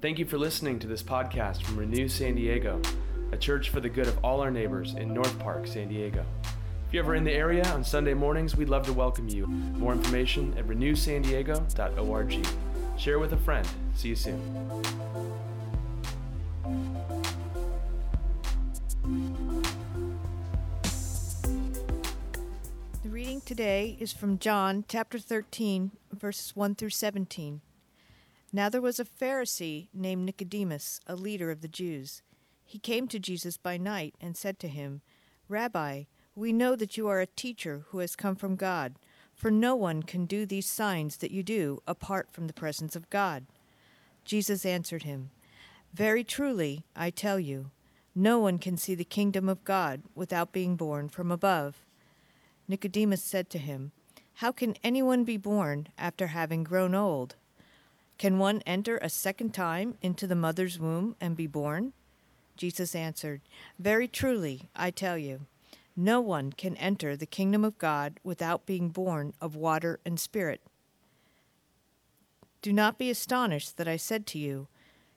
Thank you for listening to this podcast from Renew San Diego, a church for the good of all our neighbors in North Park, San Diego. If you're ever in the area on Sunday mornings, we'd love to welcome you. More information at renewsandiego.org. Share with a friend. See you soon. The reading today is from John chapter 13, verses 1 through 17. Now there was a Pharisee named Nicodemus, a leader of the Jews. He came to Jesus by night and said to him, Rabbi, we know that you are a teacher who has come from God, for no one can do these signs that you do apart from the presence of God. Jesus answered him, Very truly, I tell you, no one can see the kingdom of God without being born from above. Nicodemus said to him, How can anyone be born after having grown old? Can one enter a second time into the mother's womb and be born? Jesus answered, Very truly, I tell you, no one can enter the kingdom of God without being born of water and spirit. Do not be astonished that I said to you,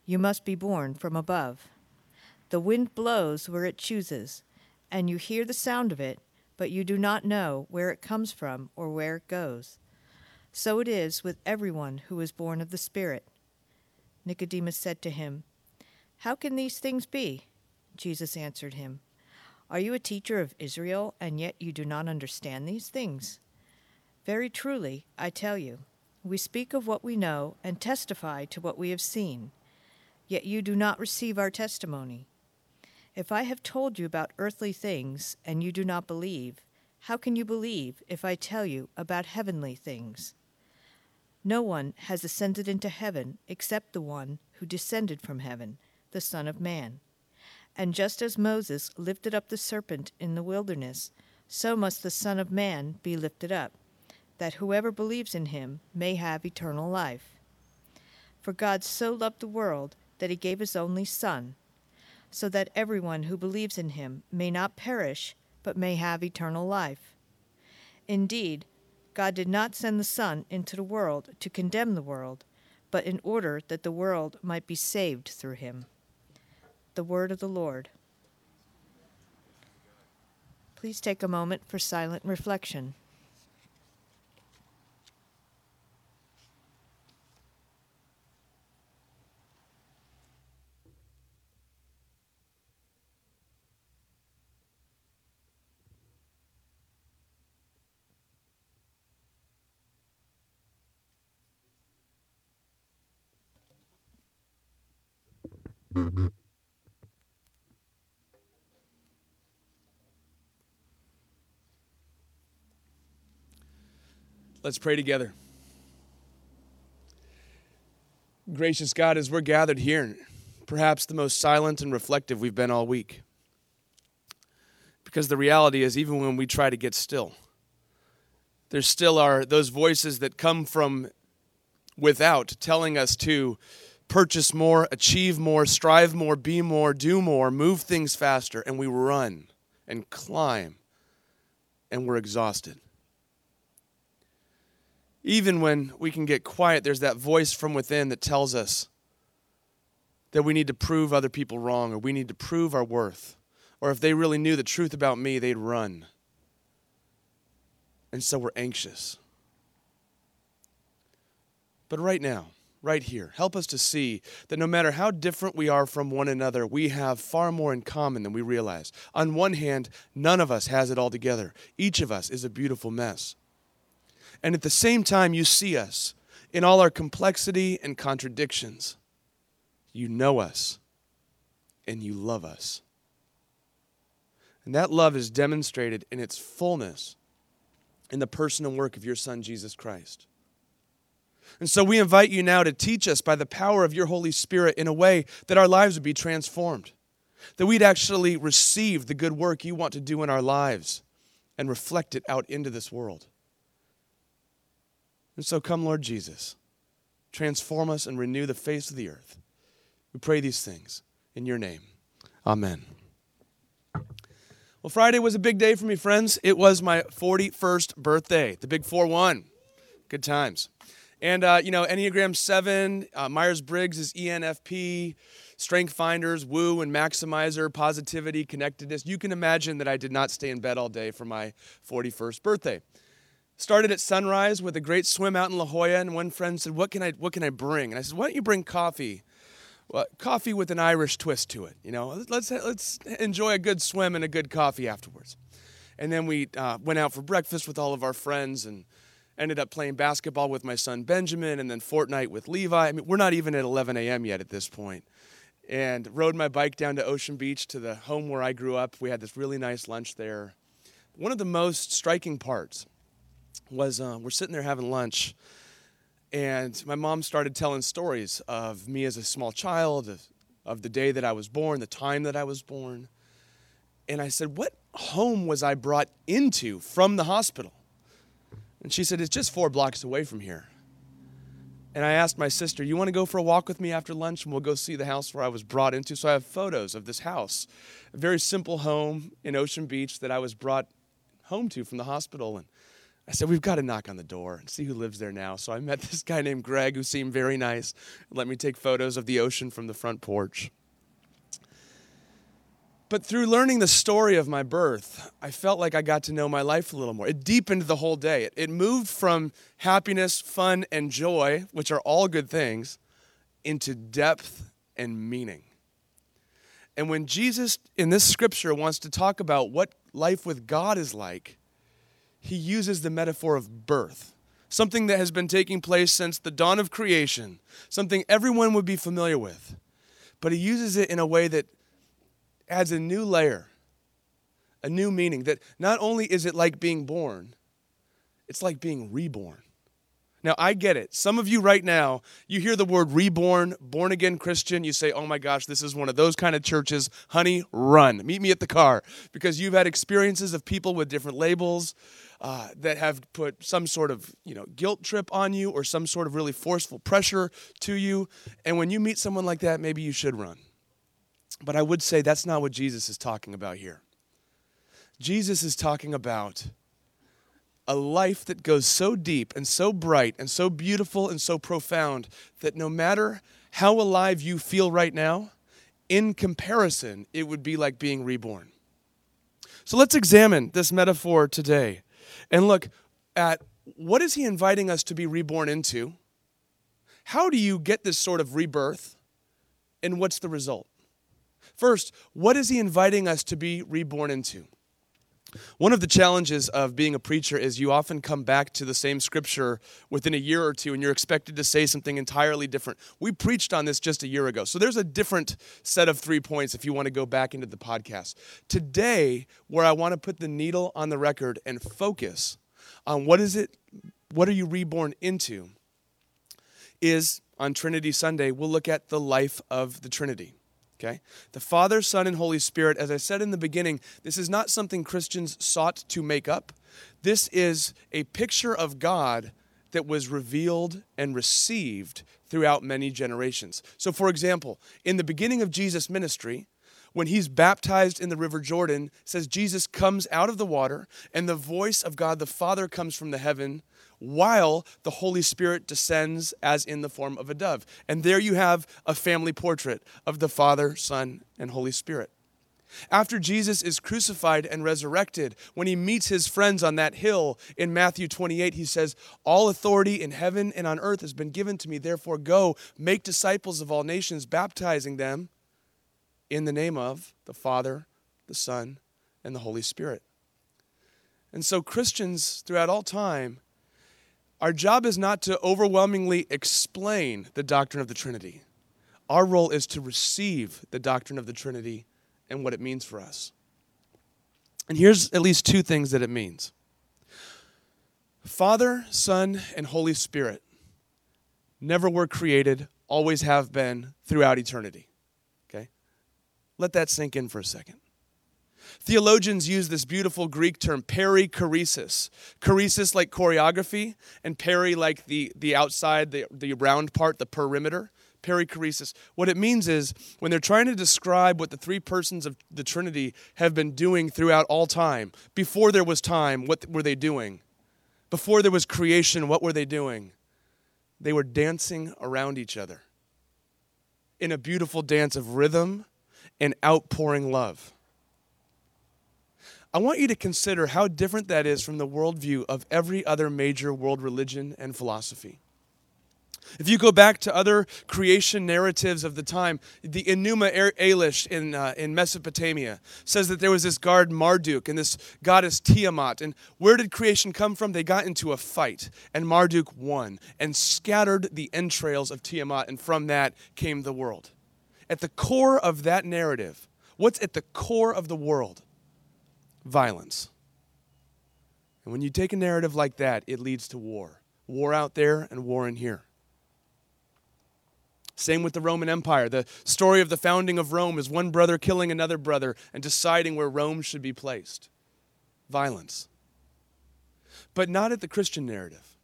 You must be born from above. The wind blows where it chooses, and you hear the sound of it but you do not know where it comes from or where it goes. So it is with everyone who is born of the Spirit. Nicodemus said to him, How can these things be? Jesus answered him, Are you a teacher of Israel, and yet you do not understand these things? Very truly, I tell you, we speak of what we know and testify to what we have seen, yet you do not receive our testimony. If I have told you about earthly things and you do not believe, how can you believe if I tell you about heavenly things? No one has ascended into heaven except the one who descended from heaven, the Son of Man. And just as Moses lifted up the serpent in the wilderness, so must the Son of Man be lifted up, that whoever believes in him may have eternal life. For God so loved the world that he gave his only Son so that everyone who believes in him may not perish, but may have eternal life. Indeed, God did not send the Son into the world to condemn the world, but in order that the world might be saved through him. The word of the Lord. Please take a moment for silent reflection. Let's pray together. Gracious God, as we're gathered here, perhaps the most silent and reflective we've been all week. Because the reality is, even when we try to get still, there still are those voices that come from without telling us to purchase more, achieve more, strive more, be more, do more, move things faster, and we run and climb and we're exhausted. Even when we can get quiet, there's that voice from within that tells us that we need to prove other people wrong or we need to prove our worth. Or if they really knew the truth about me, they'd run. And so we're anxious. But right now, right here, help us to see that no matter how different we are from one another, we have far more in common than we realize. On one hand, none of us has it all together, each of us is a beautiful mess. And at the same time, you see us in all our complexity and contradictions. You know us and you love us. And that love is demonstrated in its fullness in the person and work of your Son, Jesus Christ. And so we invite you now to teach us by the power of your Holy Spirit in a way that our lives would be transformed, that we'd actually receive the good work you want to do in our lives and reflect it out into this world. And so come, Lord Jesus, transform us and renew the face of the earth. We pray these things in your name. Amen. Well, Friday was a big day for me, friends. It was my 41st birthday, the big 4 1. Good times. And, uh, you know, Enneagram 7, uh, Myers Briggs is ENFP, Strength Finders, Woo and Maximizer, Positivity, Connectedness. You can imagine that I did not stay in bed all day for my 41st birthday. Started at sunrise with a great swim out in La Jolla, and one friend said, What can I, what can I bring? And I said, Why don't you bring coffee? Well, coffee with an Irish twist to it. You know, let's, let's enjoy a good swim and a good coffee afterwards. And then we uh, went out for breakfast with all of our friends and ended up playing basketball with my son Benjamin and then Fortnite with Levi. I mean, we're not even at 11 a.m. yet at this point. And rode my bike down to Ocean Beach to the home where I grew up. We had this really nice lunch there. One of the most striking parts was uh, we're sitting there having lunch, and my mom started telling stories of me as a small child, of, of the day that I was born, the time that I was born. And I said, What home was I brought into from the hospital? And she said, It's just four blocks away from here. And I asked my sister, You want to go for a walk with me after lunch and we'll go see the house where I was brought into? So I have photos of this house, a very simple home in Ocean Beach that I was brought home to from the hospital. And I said, We've got to knock on the door and see who lives there now. So I met this guy named Greg who seemed very nice, let me take photos of the ocean from the front porch. But through learning the story of my birth, I felt like I got to know my life a little more. It deepened the whole day. It, moved from happiness, fun, and joy, which are all good things, into depth and meaning. And when Jesus in this scripture wants to talk about what life with God is like, he uses the metaphor of birth, something that has been taking place since the dawn of creation, something everyone would be familiar with. But he uses it in a way that adds a new layer, a new meaning that not only is it like being born, it's like being reborn. Now, I get it. Some of you right now, you hear the word reborn, born again Christian, you say, oh my gosh, this is one of those kind of churches. Honey, run. Meet me at the car. Because you've had experiences of people with different labels uh, that have put some sort of you know, guilt trip on you or some sort of really forceful pressure to you. And when you meet someone like that, maybe you should run. But I would say that's not what Jesus is talking about here. Jesus is talking about a life that goes so deep and so bright and so beautiful and so profound that no matter how alive you feel right now, in comparison, it would be like being reborn. So let's examine this metaphor today and look at what is he inviting us to be reborn into? How do you get this sort of rebirth? And what's the result? First, what is he inviting us to be reborn into? One of the challenges of being a preacher is you often come back to the same scripture within a year or two and you're expected to say something entirely different. We preached on this just a year ago. So there's a different set of three points if you want to go back into the podcast. Today, where I want to put the needle on the record and focus on what is it, what are you reborn into, is on Trinity Sunday, we'll look at the life of the Trinity. Okay? The Father, Son, and Holy Spirit, as I said in the beginning, this is not something Christians sought to make up. This is a picture of God that was revealed and received throughout many generations. So, for example, in the beginning of Jesus' ministry, when he's baptized in the river Jordan, says Jesus comes out of the water, and the voice of God the Father comes from the heaven while the Holy Spirit descends as in the form of a dove. And there you have a family portrait of the Father, Son, and Holy Spirit. After Jesus is crucified and resurrected, when he meets his friends on that hill in Matthew 28, he says, All authority in heaven and on earth has been given to me. Therefore, go, make disciples of all nations, baptizing them in the name of the Father, the Son, and the Holy Spirit. And so, Christians throughout all time our job is not to overwhelmingly explain the doctrine of the Trinity. Our role is to receive the doctrine of the Trinity and what it means for us. And here's at least two things that it means Father, Son, and Holy Spirit never were created, always have been throughout eternity. Let that sink in for a second. Theologians use this beautiful Greek term, perichoresis. Choresis like choreography, and peri like the, the outside, the, the round part, the perimeter. Perichoresis. What it means is when they're trying to describe what the three persons of the Trinity have been doing throughout all time, before there was time, what were they doing? Before there was creation, what were they doing? they were dancing around each other in a beautiful dance of rhythm and outpouring love. I want you to consider how different that is from the worldview of every other major world religion and philosophy. If you go back to other creation narratives of the time, the Enuma Elish in, uh, in Mesopotamia says that there was this god Marduk and this goddess Tiamat. And where did creation come from? They got into a fight, and Marduk won and scattered the entrails of Tiamat, and from that came the world. At the core of that narrative, what's at the core of the world? Violence. And when you take a narrative like that, it leads to war. War out there and war in here. Same with the Roman Empire. The story of the founding of Rome is one brother killing another brother and deciding where Rome should be placed. Violence. But not at the Christian narrative.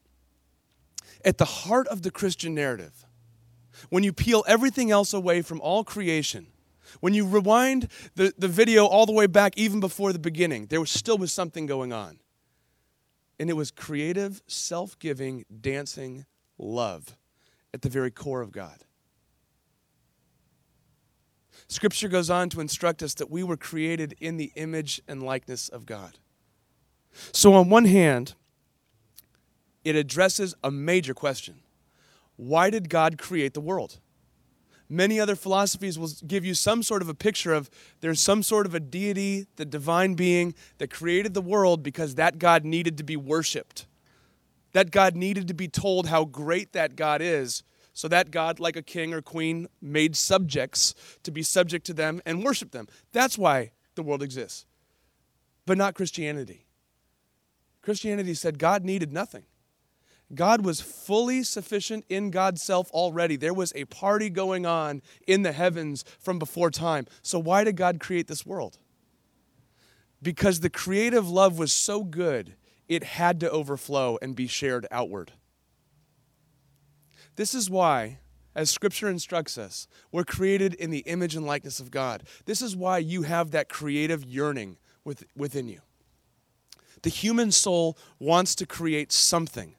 At the heart of the Christian narrative, when you peel everything else away from all creation, when you rewind the, the video all the way back, even before the beginning, there was still was something going on. And it was creative, self giving, dancing love at the very core of God. Scripture goes on to instruct us that we were created in the image and likeness of God. So, on one hand, it addresses a major question Why did God create the world? Many other philosophies will give you some sort of a picture of there's some sort of a deity, the divine being that created the world because that God needed to be worshiped. That God needed to be told how great that God is so that God, like a king or queen, made subjects to be subject to them and worship them. That's why the world exists, but not Christianity. Christianity said God needed nothing. God was fully sufficient in God's self already. There was a party going on in the heavens from before time. So, why did God create this world? Because the creative love was so good, it had to overflow and be shared outward. This is why, as Scripture instructs us, we're created in the image and likeness of God. This is why you have that creative yearning with, within you. The human soul wants to create something,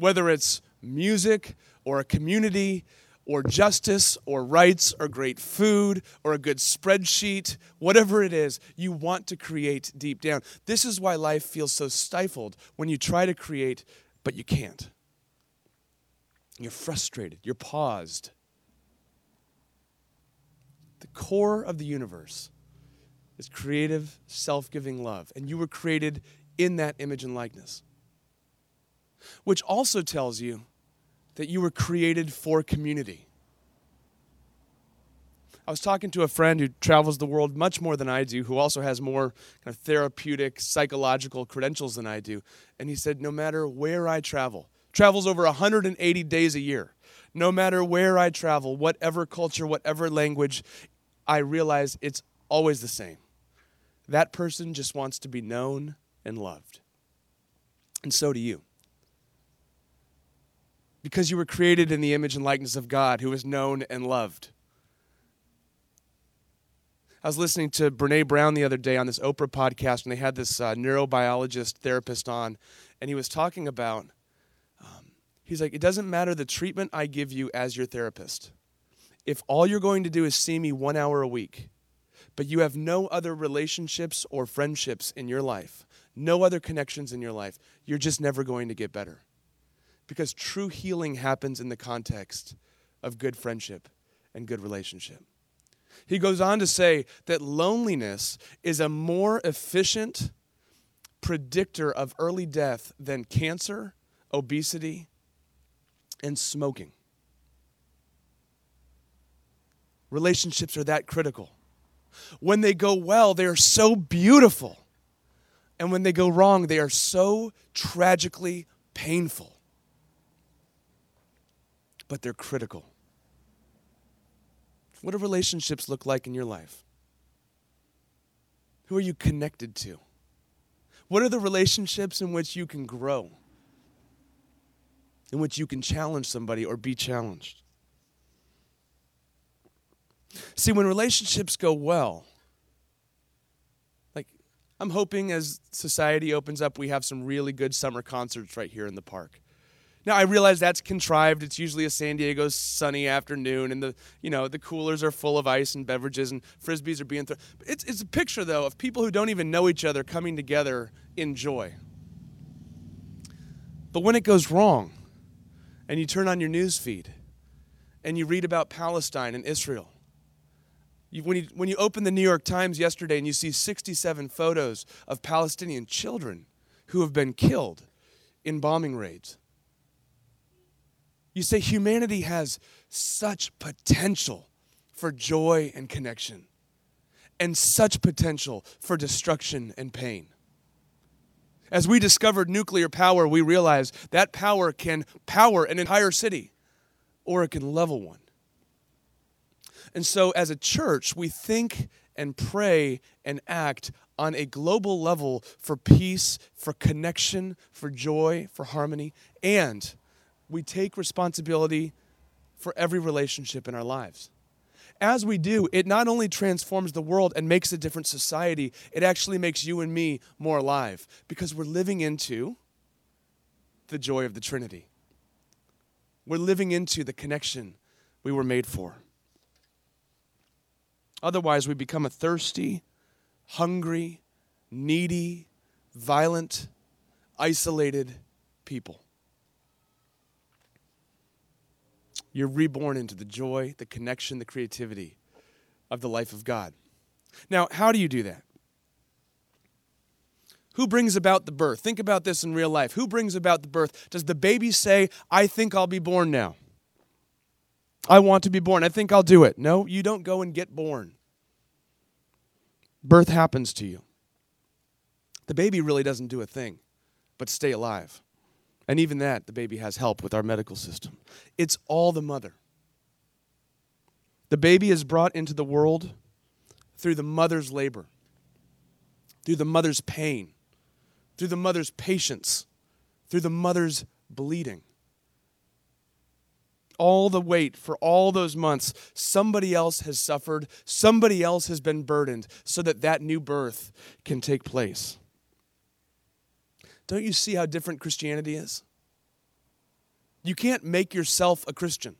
whether it's music or a community or justice or rights or great food or a good spreadsheet, whatever it is, you want to create deep down. This is why life feels so stifled when you try to create, but you can't. You're frustrated. You're paused. The core of the universe is creative, self giving love. And you were created in that image and likeness. Which also tells you that you were created for community. I was talking to a friend who travels the world much more than I do, who also has more kind of therapeutic, psychological credentials than I do. And he said, No matter where I travel, travels over 180 days a year. No matter where I travel, whatever culture, whatever language, I realize it's always the same. That person just wants to be known and loved. And so do you. Because you were created in the image and likeness of God, who is known and loved. I was listening to Brene Brown the other day on this Oprah podcast, and they had this uh, neurobiologist therapist on, and he was talking about He's like, it doesn't matter the treatment I give you as your therapist. If all you're going to do is see me one hour a week, but you have no other relationships or friendships in your life, no other connections in your life, you're just never going to get better. Because true healing happens in the context of good friendship and good relationship. He goes on to say that loneliness is a more efficient predictor of early death than cancer, obesity, and smoking. Relationships are that critical. When they go well, they are so beautiful. And when they go wrong, they are so tragically painful. But they're critical. What do relationships look like in your life? Who are you connected to? What are the relationships in which you can grow? in which you can challenge somebody or be challenged. See, when relationships go well, like I'm hoping as society opens up, we have some really good summer concerts right here in the park. Now I realize that's contrived. It's usually a San Diego sunny afternoon, and the you know the coolers are full of ice and beverages, and frisbees are being thrown. It's it's a picture though of people who don't even know each other coming together in joy. But when it goes wrong, and you turn on your news feed, and you read about Palestine and Israel, you, when, you, when you open the New York Times yesterday and you see 67 photos of Palestinian children who have been killed in bombing raids, you say humanity has such potential for joy and connection, and such potential for destruction and pain. As we discovered nuclear power, we realized that power can power an entire city or it can level one. And so, as a church, we think and pray and act on a global level for peace, for connection, for joy, for harmony, and we take responsibility for every relationship in our lives. As we do, it not only transforms the world and makes a different society, it actually makes you and me more alive because we're living into the joy of the Trinity. We're living into the connection we were made for. Otherwise, we become a thirsty, hungry, needy, violent, isolated people. You're reborn into the joy, the connection, the creativity of the life of God. Now, how do you do that? Who brings about the birth? Think about this in real life. Who brings about the birth? Does the baby say, I think I'll be born now? I want to be born. I think I'll do it. No, you don't go and get born. Birth happens to you. The baby really doesn't do a thing but stay alive. And even that, the baby has help with our medical system. It's all the mother. The baby is brought into the world through the mother's labor, through the mother's pain, through the mother's patience, through the mother's bleeding. All the weight for all those months, somebody else has suffered, somebody else has been burdened so that that new birth can take place. Don't you see how different Christianity is? You can't make yourself a Christian.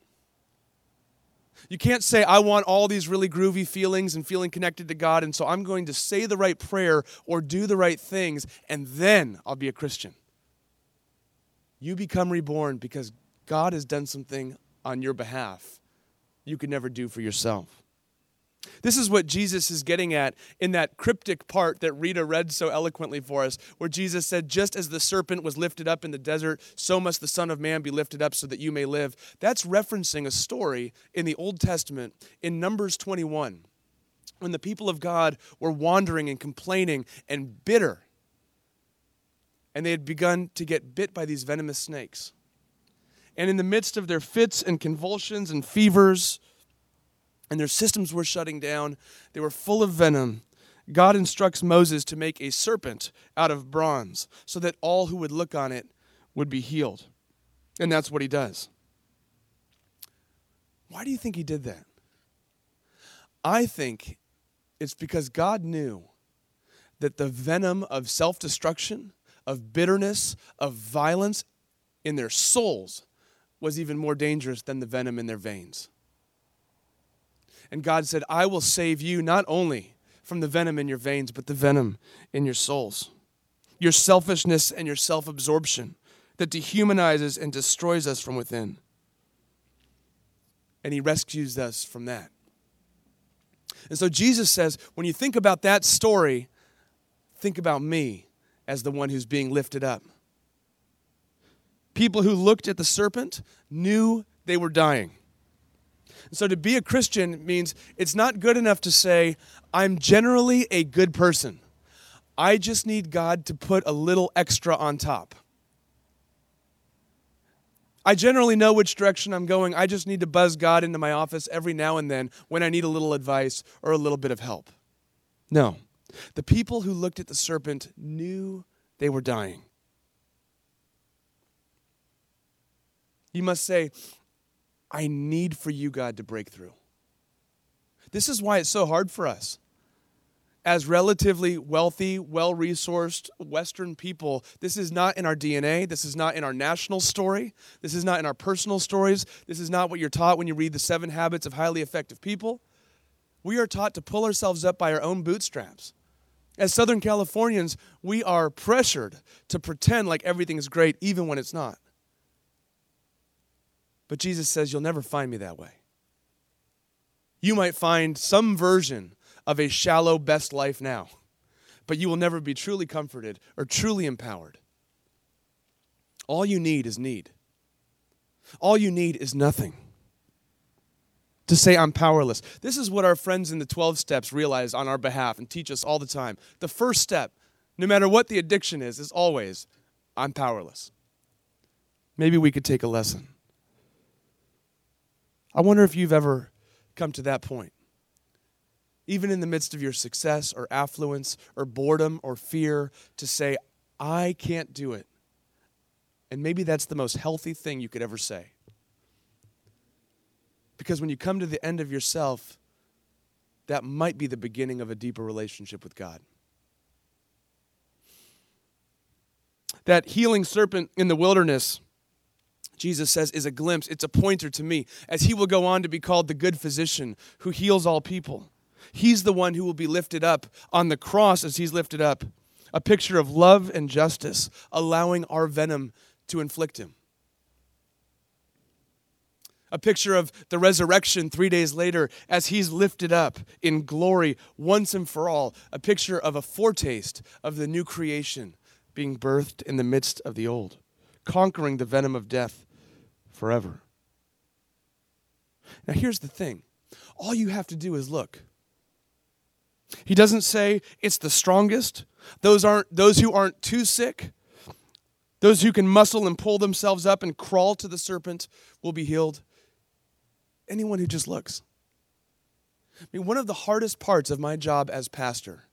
You can't say, I want all these really groovy feelings and feeling connected to God, and so I'm going to say the right prayer or do the right things, and then I'll be a Christian. You become reborn because God has done something on your behalf you could never do for yourself. This is what Jesus is getting at in that cryptic part that Rita read so eloquently for us, where Jesus said, Just as the serpent was lifted up in the desert, so must the Son of Man be lifted up so that you may live. That's referencing a story in the Old Testament in Numbers 21, when the people of God were wandering and complaining and bitter, and they had begun to get bit by these venomous snakes. And in the midst of their fits and convulsions and fevers, and their systems were shutting down. They were full of venom. God instructs Moses to make a serpent out of bronze so that all who would look on it would be healed. And that's what he does. Why do you think he did that? I think it's because God knew that the venom of self destruction, of bitterness, of violence in their souls was even more dangerous than the venom in their veins. And God said, I will save you not only from the venom in your veins, but the venom in your souls. Your selfishness and your self absorption that dehumanizes and destroys us from within. And He rescues us from that. And so Jesus says, when you think about that story, think about me as the one who's being lifted up. People who looked at the serpent knew they were dying. So to be a Christian means it's not good enough to say, I'm generally a good person. I just need God to put a little extra on top. I generally know which direction I'm going. I just need to buzz God into my office every now and then when I need a little advice or a little bit of help. No. The people who looked at the serpent knew they were dying. You must say, I need for you, God, to break through. This is why it's so hard for us. as relatively wealthy, well resourced Western people, this is not in our DNA. This is not in our national story. This is not in our personal stories. This is not what you're taught when you read The Seven Habits of Highly Effective People. We are taught to pull ourselves up by our own bootstraps. As Southern Californians, we are pressured to pretend like everything is great, even when it's not. But Jesus says, You'll never find me that way. You might find some version of a shallow best life now, but you will never be truly comforted or truly empowered. All you need is need. All you need is nothing. To say, I'm powerless. This is what our friends in the 12 steps realize on our behalf and teach us all the time. The first step, no matter what the addiction is, is always, I'm powerless. Maybe we could take a lesson. I wonder if you've ever come to that point even in the midst of your success or affluence or boredom or fear, to say, I can't do it. And maybe that's the most healthy thing you could ever say. Because when you come to the end of yourself, that might be the beginning of a deeper relationship with God. That healing serpent in the wilderness, Jesus says, is a glimpse, it's a pointer to me, as he will go on to be called the good physician who heals all people. He's the one who will be lifted up on the cross as he's lifted up. A picture of love and justice, allowing our venom to inflict him. A picture of the resurrection three days later as he's lifted up in glory once and for all. A picture of a foretaste of the new creation being birthed in the midst of the old, conquering the venom of death forever. Now, here's the thing all you have to do is look. He doesn't say it's the strongest. Those aren't those who aren't too sick. Those who can muscle and pull themselves up and crawl to the serpent will be healed. Anyone who just looks. I mean, one of the hardest parts of my job as pastor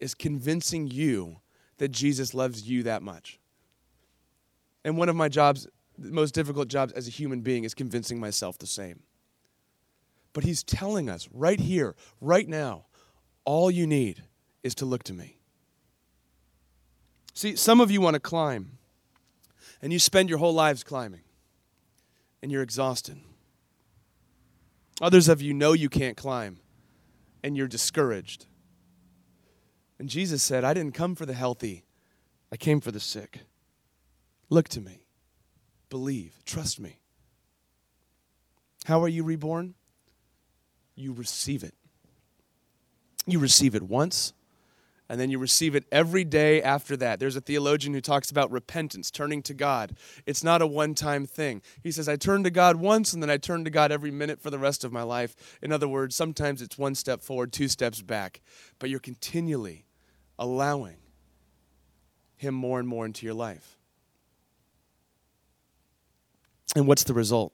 is convincing you that Jesus loves you that much. And one of my jobs, the most difficult jobs as a human being, is convincing myself the same. But he's telling us right here, right now, all you need is to look to me. See, some of you want to climb, and you spend your whole lives climbing, and you're exhausted. Others of you know you can't climb, and you're discouraged. And Jesus said, I didn't come for the healthy, I came for the sick. Look to me, believe, trust me. How are you reborn? You receive it. You receive it once, and then you receive it every day after that. There's a theologian who talks about repentance, turning to God. It's not a one time thing. He says, I turn to God once, and then I turn to God every minute for the rest of my life. In other words, sometimes it's one step forward, two steps back, but you're continually allowing Him more and more into your life. And what's the result?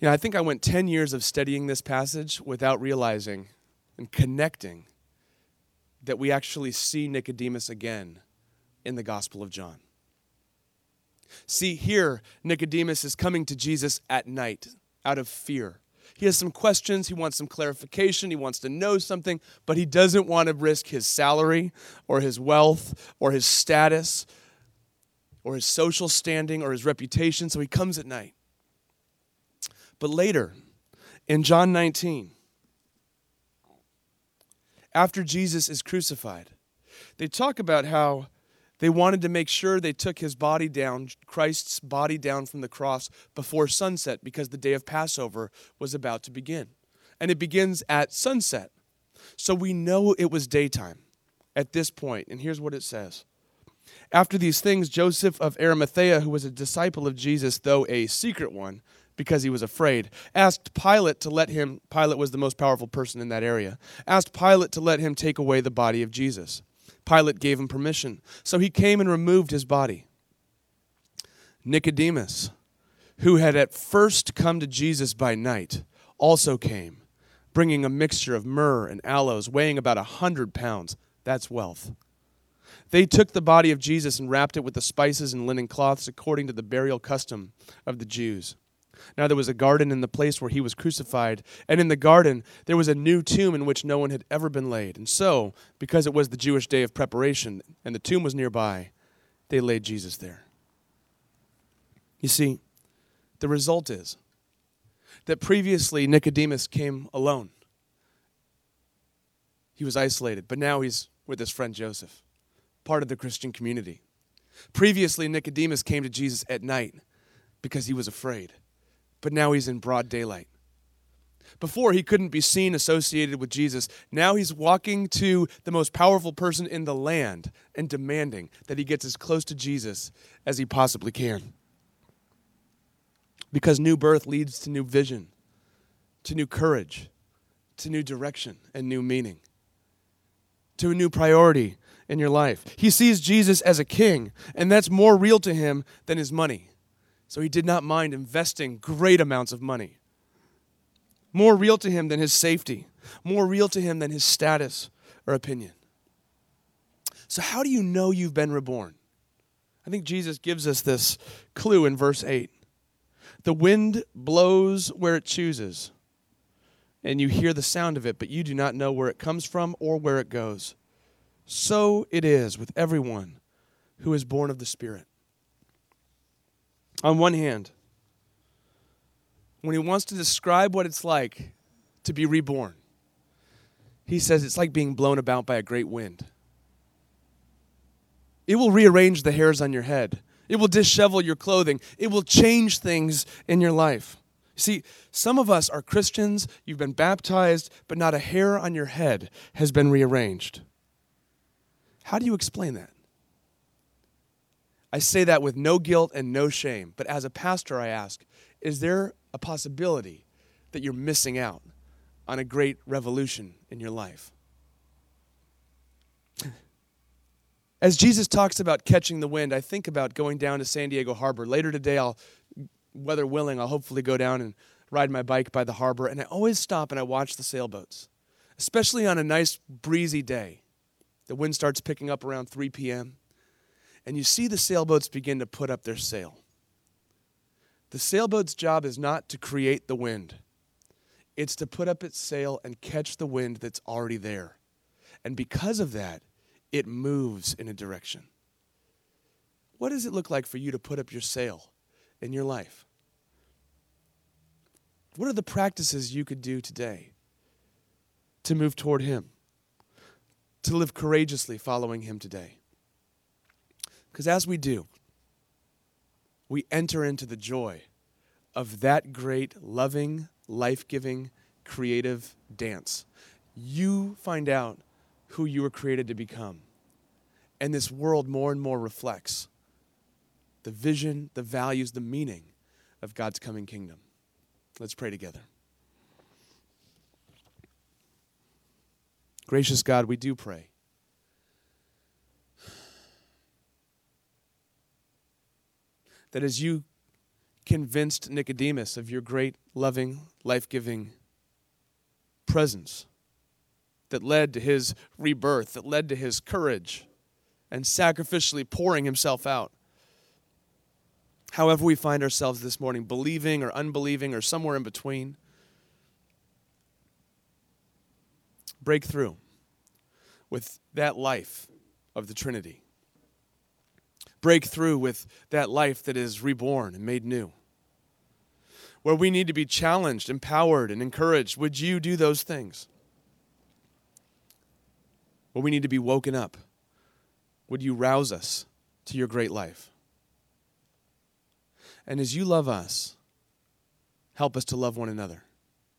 You know, I think I went 10 years of studying this passage without realizing and connecting that we actually see Nicodemus again in the Gospel of John. See, here, Nicodemus is coming to Jesus at night out of fear. He has some questions, he wants some clarification, he wants to know something, but he doesn't want to risk his salary or his wealth or his status or his social standing or his reputation, so he comes at night. But later, in John 19, after Jesus is crucified. They talk about how they wanted to make sure they took his body down, Christ's body down from the cross before sunset because the day of Passover was about to begin. And it begins at sunset. So we know it was daytime at this point. And here's what it says. After these things, Joseph of Arimathea, who was a disciple of Jesus, though a secret one, because he was afraid. Asked Pilate to let him, Pilate was the most powerful person in that area, asked Pilate to let him take away the body of Jesus. Pilate gave him permission. So he came and removed his body. Nicodemus, who had at first come to Jesus by night, also came, bringing a mixture of myrrh and aloes, weighing about a hundred pounds. That's wealth. They took the body of Jesus and wrapped it with the spices and linen cloths according to the burial custom of the Jews Now there was a garden in the place where he was crucified, and in the garden there was a new tomb in which no one had ever been laid. And so, because it was the Jewish day of preparation and the tomb was nearby, they laid Jesus there. You see, the result is that previously Nicodemus came alone. He was isolated, but now he's with his friend Joseph, part of the Christian community. Previously, Nicodemus came to Jesus at night because he was afraid, but now he's in broad daylight. Before, he couldn't be seen associated with Jesus. Now he's walking to the most powerful person in the land and demanding that he gets as close to Jesus as he possibly can. Because new birth leads to new vision, to new courage, to new direction and new meaning, to a new priority in your life. He sees Jesus as a king, and that's more real to him than his money. So he did not mind investing great amounts of money. More real to him than his safety, more real to him than his status or opinion. So, how do you know you've been reborn? I think Jesus gives us this clue in verse 8. The wind blows where it chooses, and you hear the sound of it, but you do not know where it comes from or where it goes. So it is with everyone who is born of the Spirit. On one hand, when he wants to describe what it's like to be reborn, he says it's like being blown about by a great wind. It will rearrange the hairs on your head. It will dishevel your clothing. It will change things in your life. See, some of us are Christians, you've been baptized, but not a hair on your head has been rearranged. How do you explain that? I say that with no guilt and no shame, but as a pastor, I ask is there a possibility that you're missing out on a great revolution in your life? As Jesus talks about catching the wind, I think about going down to San Diego Harbor. Later today, I'll, weather willing, I'll hopefully go down and ride my bike by the harbor. And I always stop and I watch the sailboats, especially on a nice breezy day. The wind starts picking up around 3 p.m., and you see the sailboats begin to put up their sail. The sailboat's job is not to create the wind, it's to put up its sail and catch the wind that's already there. And because of that, it moves in a direction. What does it look like for you to put up your sail in your life? What are the practices you could do today to move toward Him? To live courageously following Him today. Because as we do, we enter into the joy of that great, loving, life giving, creative dance. You find out who you were created to become. And this world more and more reflects the vision, the values, the meaning of God's coming kingdom. Let's pray together. Gracious God, we do pray. That as you convinced Nicodemus of your great, loving, life giving presence that led to his rebirth, that led to his courage and sacrificially pouring himself out. However, we find ourselves this morning, believing or unbelieving or somewhere in between, break through with that life of the Trinity. Break through with that life that is reborn and made new. Where we need to be challenged, empowered, and encouraged, would you do those things? Where we need to be woken up, would you rouse us to your great life? And as you love us, help us to love one another.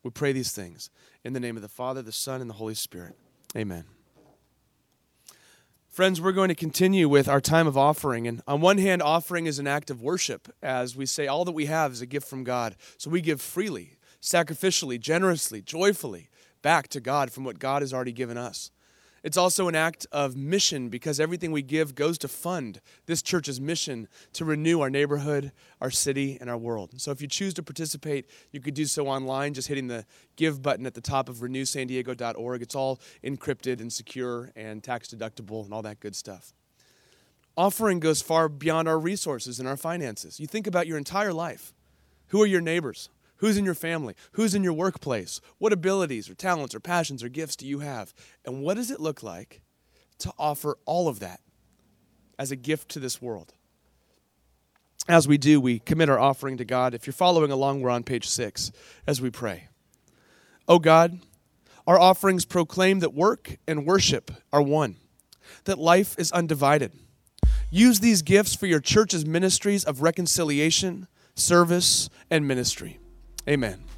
We pray these things in the name of the Father, the Son, and the Holy Spirit. Amen. Friends, we're going to continue with our time of offering. And on one hand, offering is an act of worship, as we say, all that we have is a gift from God. So we give freely, sacrificially, generously, joyfully back to God from what God has already given us. It's also an act of mission because everything we give goes to fund this church's mission to renew our neighborhood, our city, and our world. So if you choose to participate, you could do so online just hitting the give button at the top of renewsandiego.org. It's all encrypted and secure and tax deductible and all that good stuff. Offering goes far beyond our resources and our finances. You think about your entire life. Who are your neighbors? Who's in your family? Who's in your workplace? What abilities or talents or passions or gifts do you have? And what does it look like to offer all of that as a gift to this world? As we do, we commit our offering to God. If you're following along, we're on page six as we pray. Oh God, our offerings proclaim that work and worship are one, that life is undivided. Use these gifts for your church's ministries of reconciliation, service, and ministry. Amen.